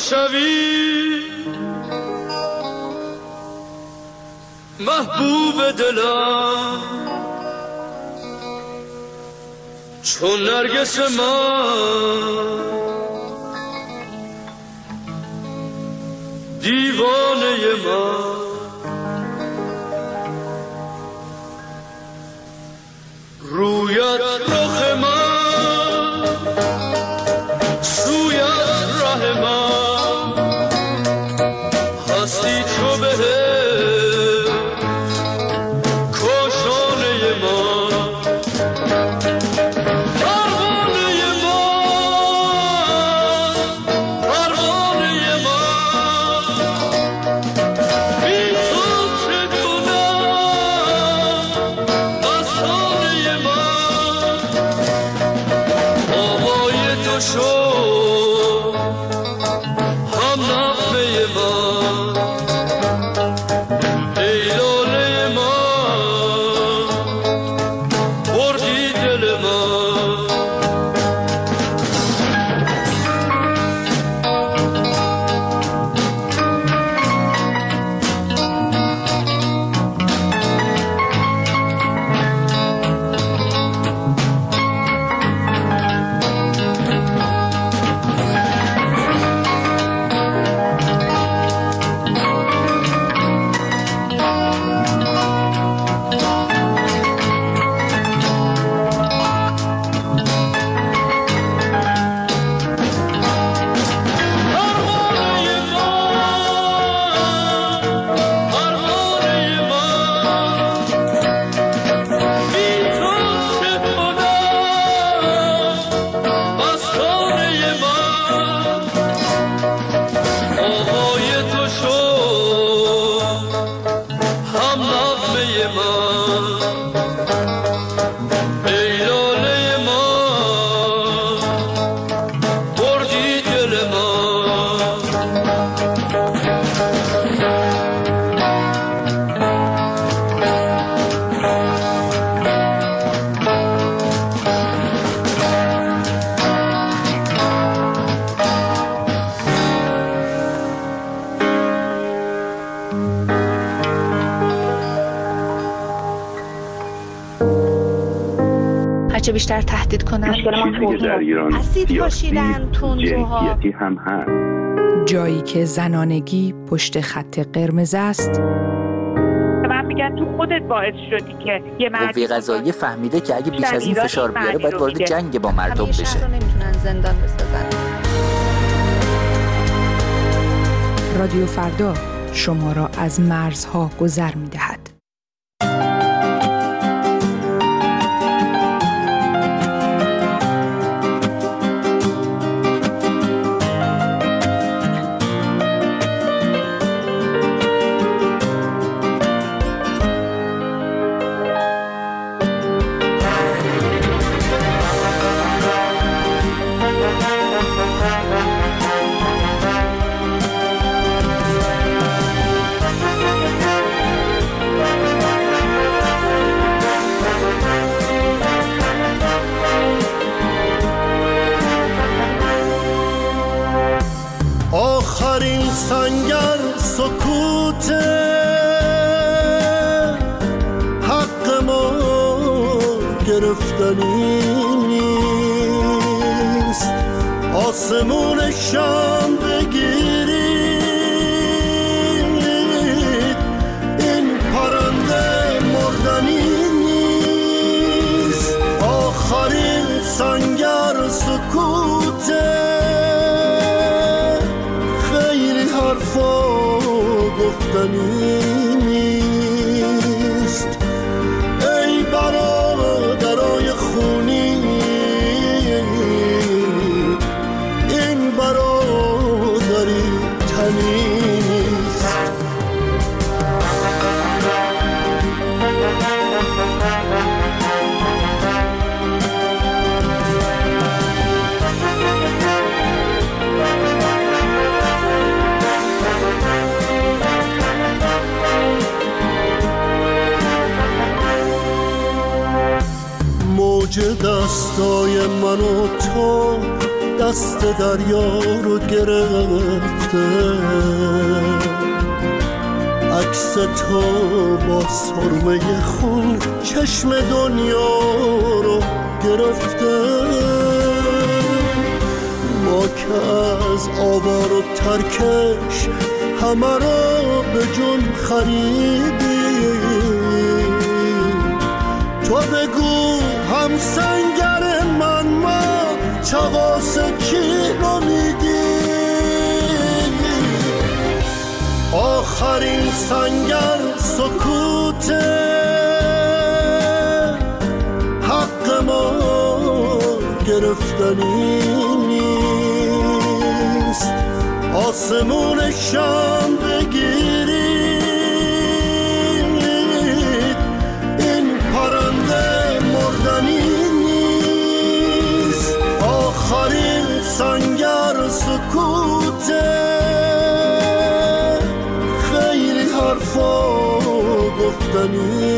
شوی. محبوب دلم. چون نرگس من دیوانه من. رویت کنن در ایران اسید پاشیدن هم هست. جایی که زنانگی پشت خط قرمز است. من میگن تو خودت باعث شدی که یه قضایی فهمیده که اگه بیش از این فشار بیاره باید وارد جنگ با مردم بشه. نمی‌تونن زندان بسازن. رادیو فردا شما را از مرزها گذر می‌دهد. dönüyor دستای من و تو دست دریا رو گرفت گرفته عکس تو با سرمه خون چشم دنیا رو گرفته. ما که از آوار و ترکش همه را به جون خریدی تو بگو هم سنگر من ما چغاس کی رو میگی آخرین سنگر سکوت حق ما گرفتنی نیست. آسمون شام gönül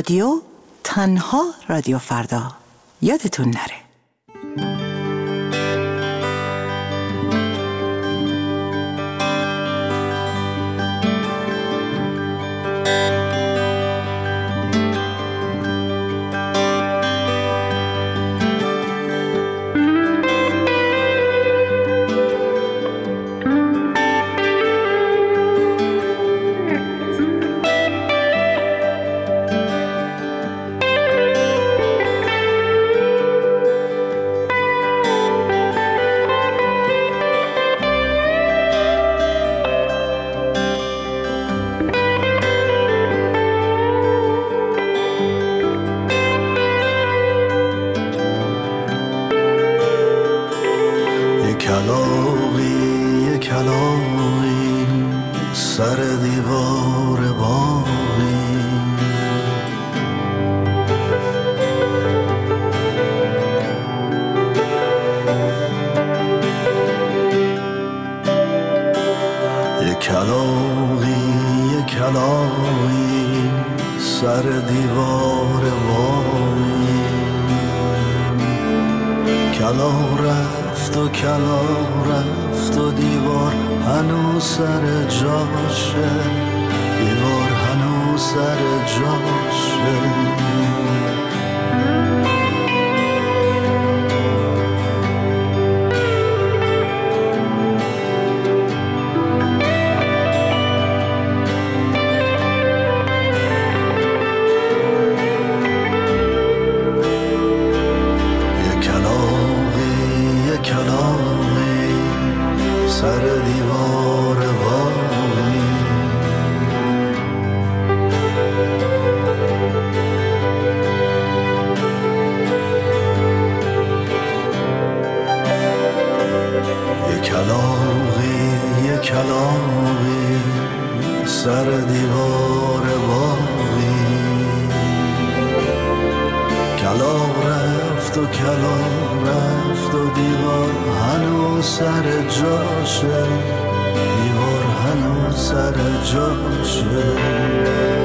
رادیو تنها رادیو فردا. یادتون نره. کلا رفت و کلا رفت و دیوار هنوز سر جاشه دیوار هنوز سر جاشه رفت و کلا رفت و دیوار هنوز سر جاشه. دیوار هنوز سر جاشه.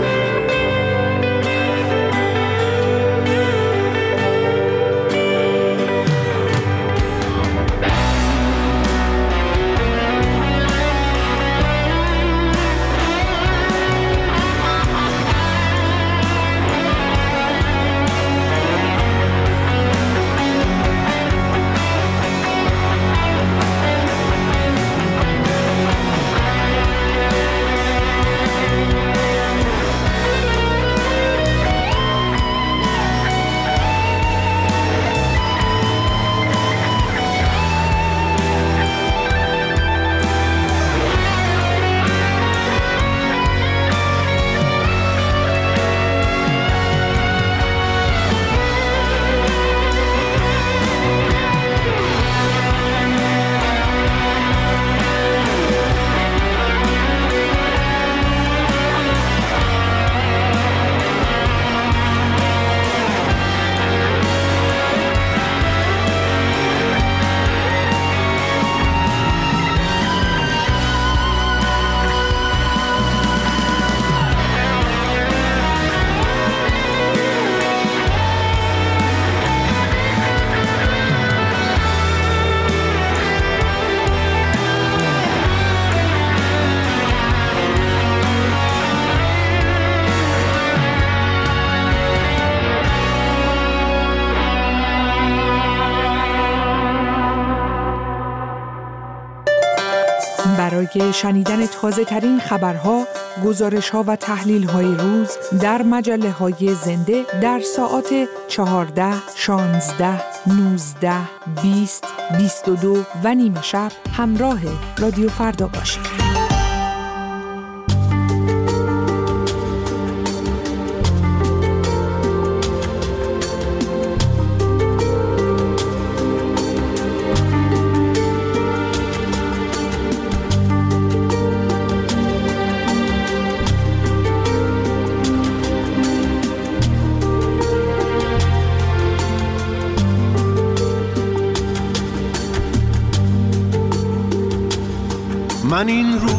برای شنیدن تازه ترین خبرها، گزارش ها و تحلیل های روز در مجله های زنده در ساعت 14, 16, 19, 20, 22 و نیمه شب همراه رادیو فردا باشید.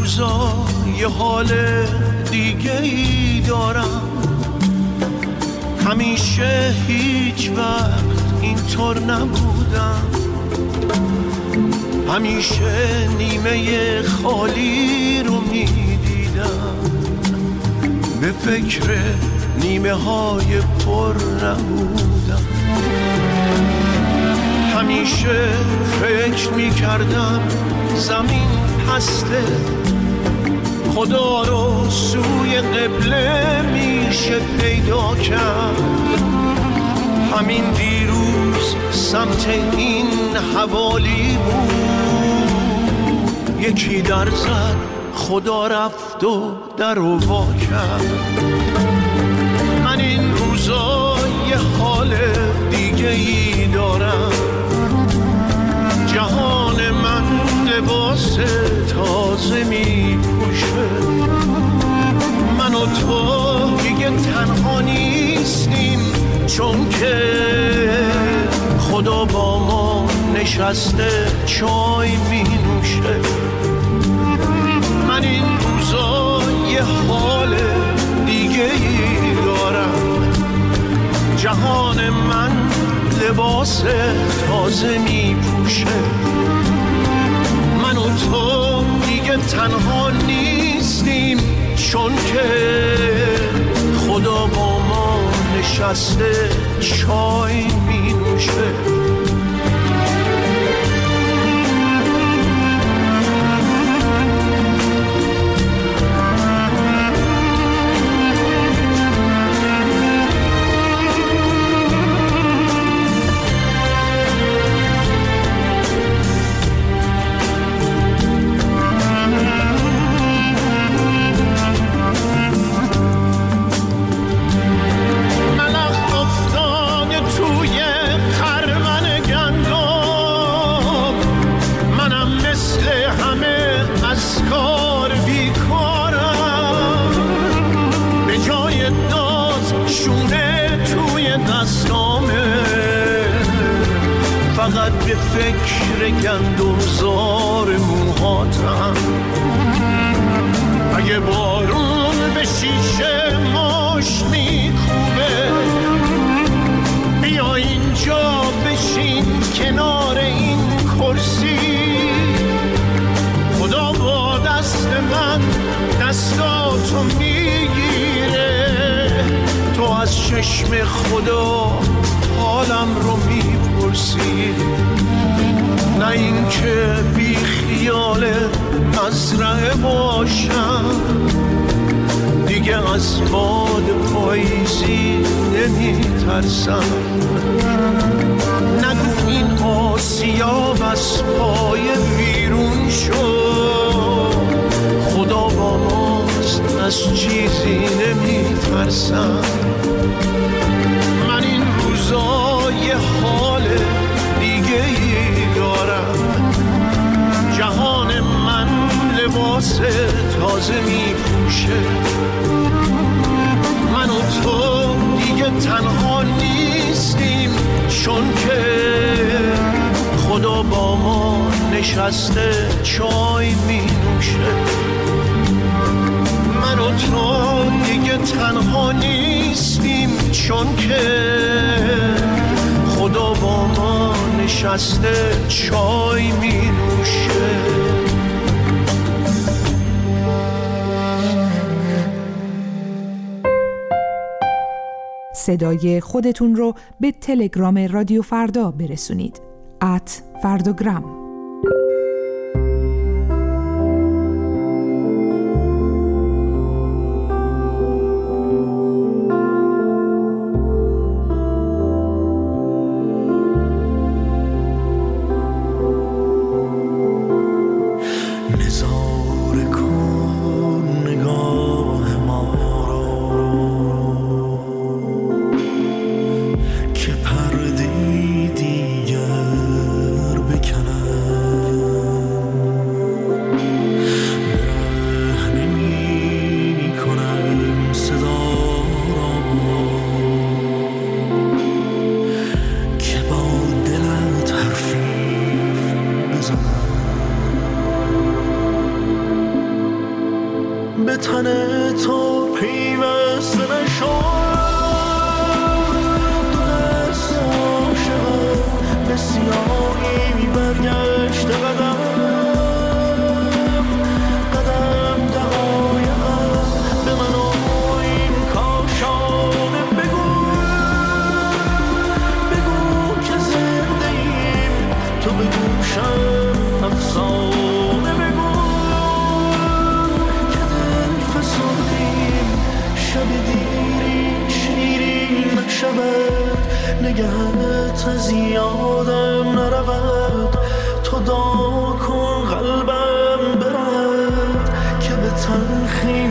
روزا یه حال دیگه ای دارم. همیشه هیچ وقت اینطور نبودم. همیشه نیمه خالی رو می‌دیدم. به فکر نیمه های پر نبودم. همیشه فکر می‌کردم زمین هسته. خدا رو سوی قبله میشه پیدا کرد. همین دیروز سمت این حوالی بود. یکی در زد خدا رفت و در و وا کرد. من این روزا یه حال دیگه ای دارم. لباس تازه می پوشه من و تو دیگه تنها نیستیم چون که خدا با ما نشسته چای می نوشه من این روزا یه حال دیگه ای دارم. جهان من لباس تازه می پوشه تنها نیستیم چون که خدا با ما نشسته چای می نوشه مزرعه باشم. دیگه از باد پاییزی نمی ترسم نگو این آسیاب از پای بیرون شد خدا با ماست از چیزی نمی ترسم من این روزای حال لباس تازه می پوشه من و تو دیگه تنها نیستیم چون که خدا با ما نشسته چای می نوشه من و تو دیگه تنها نیستیم چون که خدا با ما نشسته چای می نوشه صدای خودتون رو به تلگرام رادیو فردا برسونید. ات فردوگرام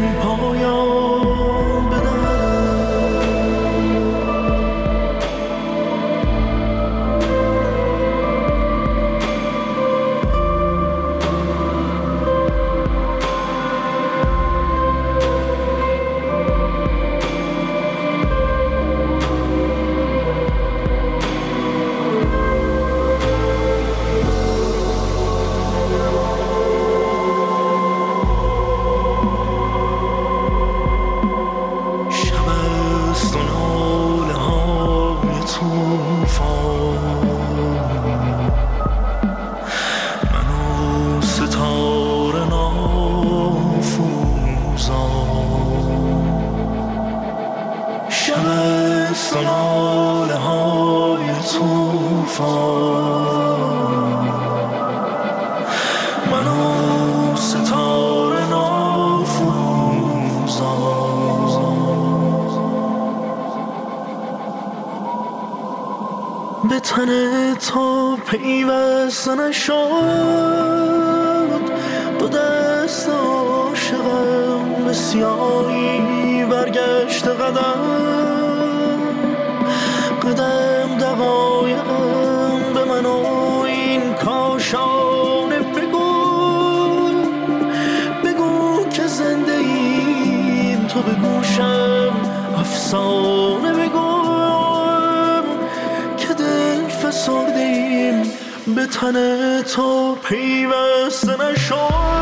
تن تو پیوست نشد با دست عاشقم به سیاهی برگشت قدم. قدم دقایقم به من و این کاشانه بگو بگو که زنده ایم تو بگوشم افسانه تن تو پیوسته نشد.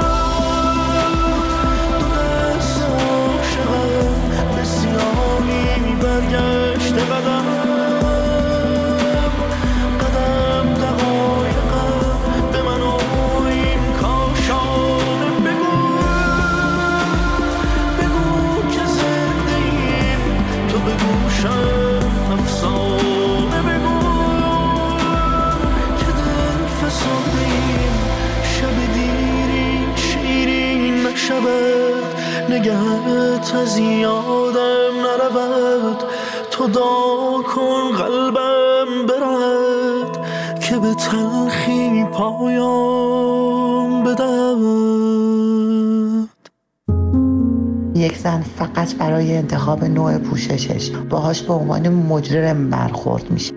فقط برای انتخاب نوع پوششش. باهاش به عنوان مجرم برخورد میشه.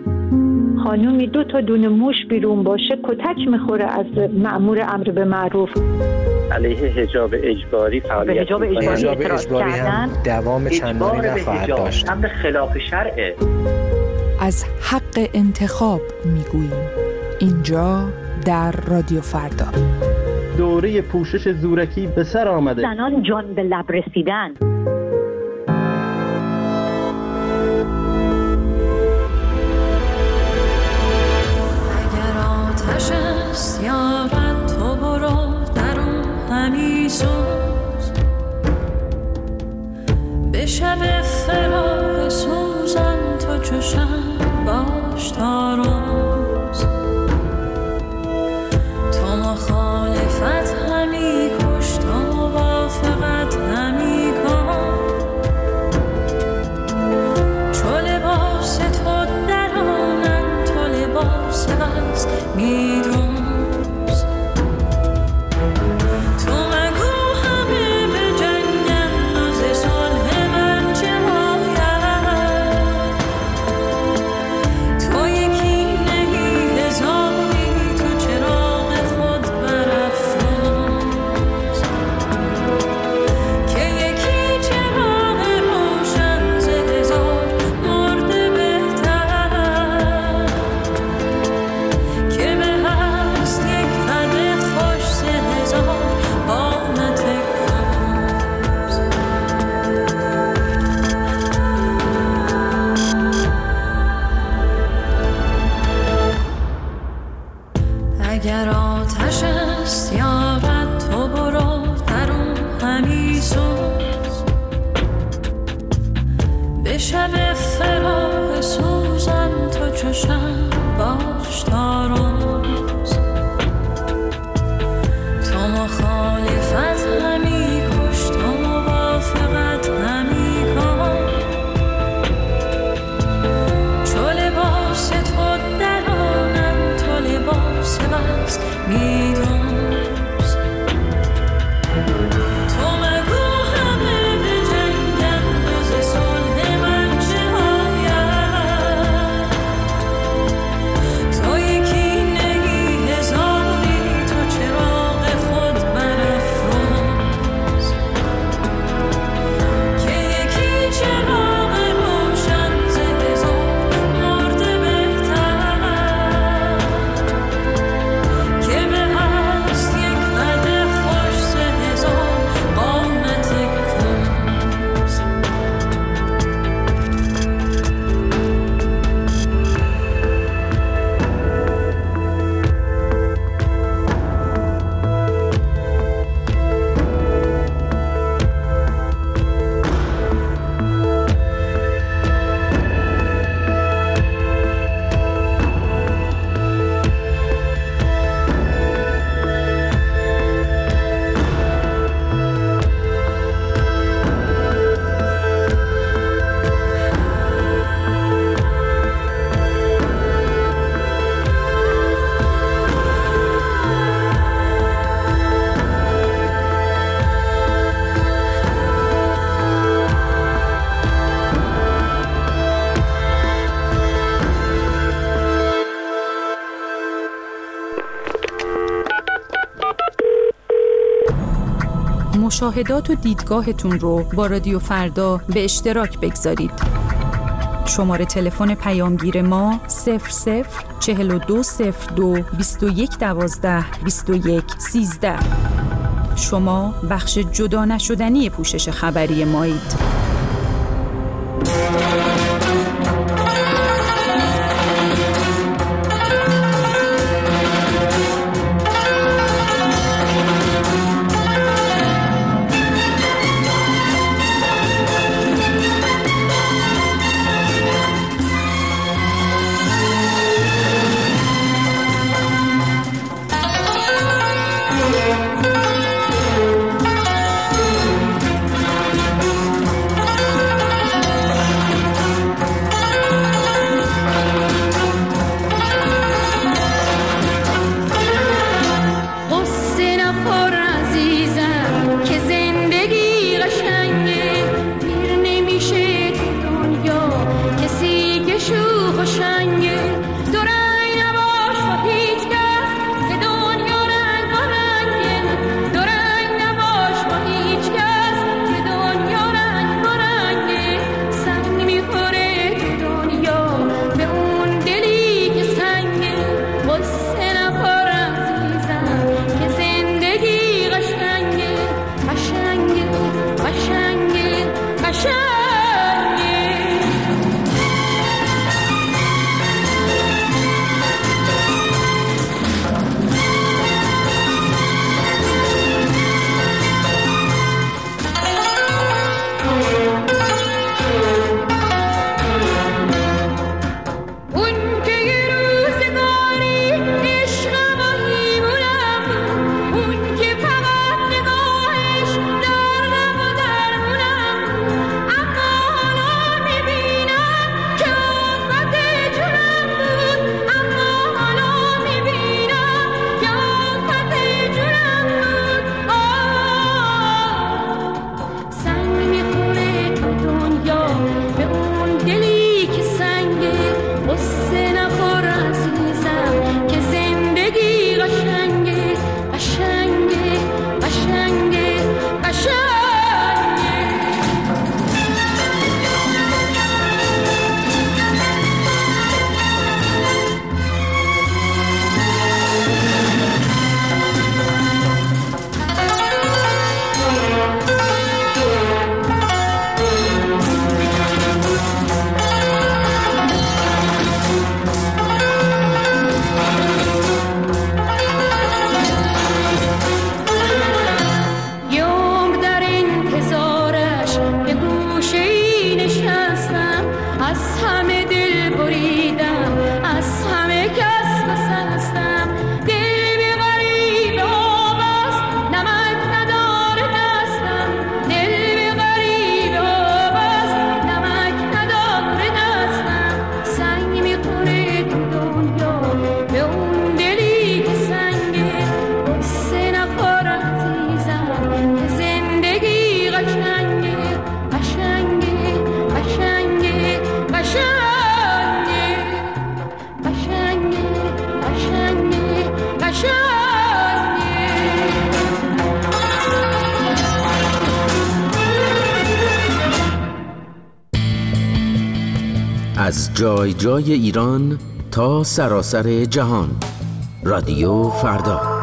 خانومی دو تا دونه موش بیرون باشه کتک می‌خوره از معمور امر به معروف. علیه حجاب اجباری فعالیت حجاب اجباری, حجاب اجباری هم دوام چندانی نخواهد داشت. امر خلاف شرعه. از حق انتخاب می‌گوییم. اینجا در رادیو فردا. دوره پوشش زورکی به سر آمده. زنان جان به لب رسیدن. سوز به شب فراغ سوزن تو چشم باش تا مشاهدات و دیدگاهتون رو با رادیو فردا به اشتراک بگذارید. شماره تلفن پیامگیر ما 00 4202 21 12 21 13 شما بخش جدا نشدنی پوشش خبری مایید. از جای جای ایران تا سراسر جهان. رادیو فردا.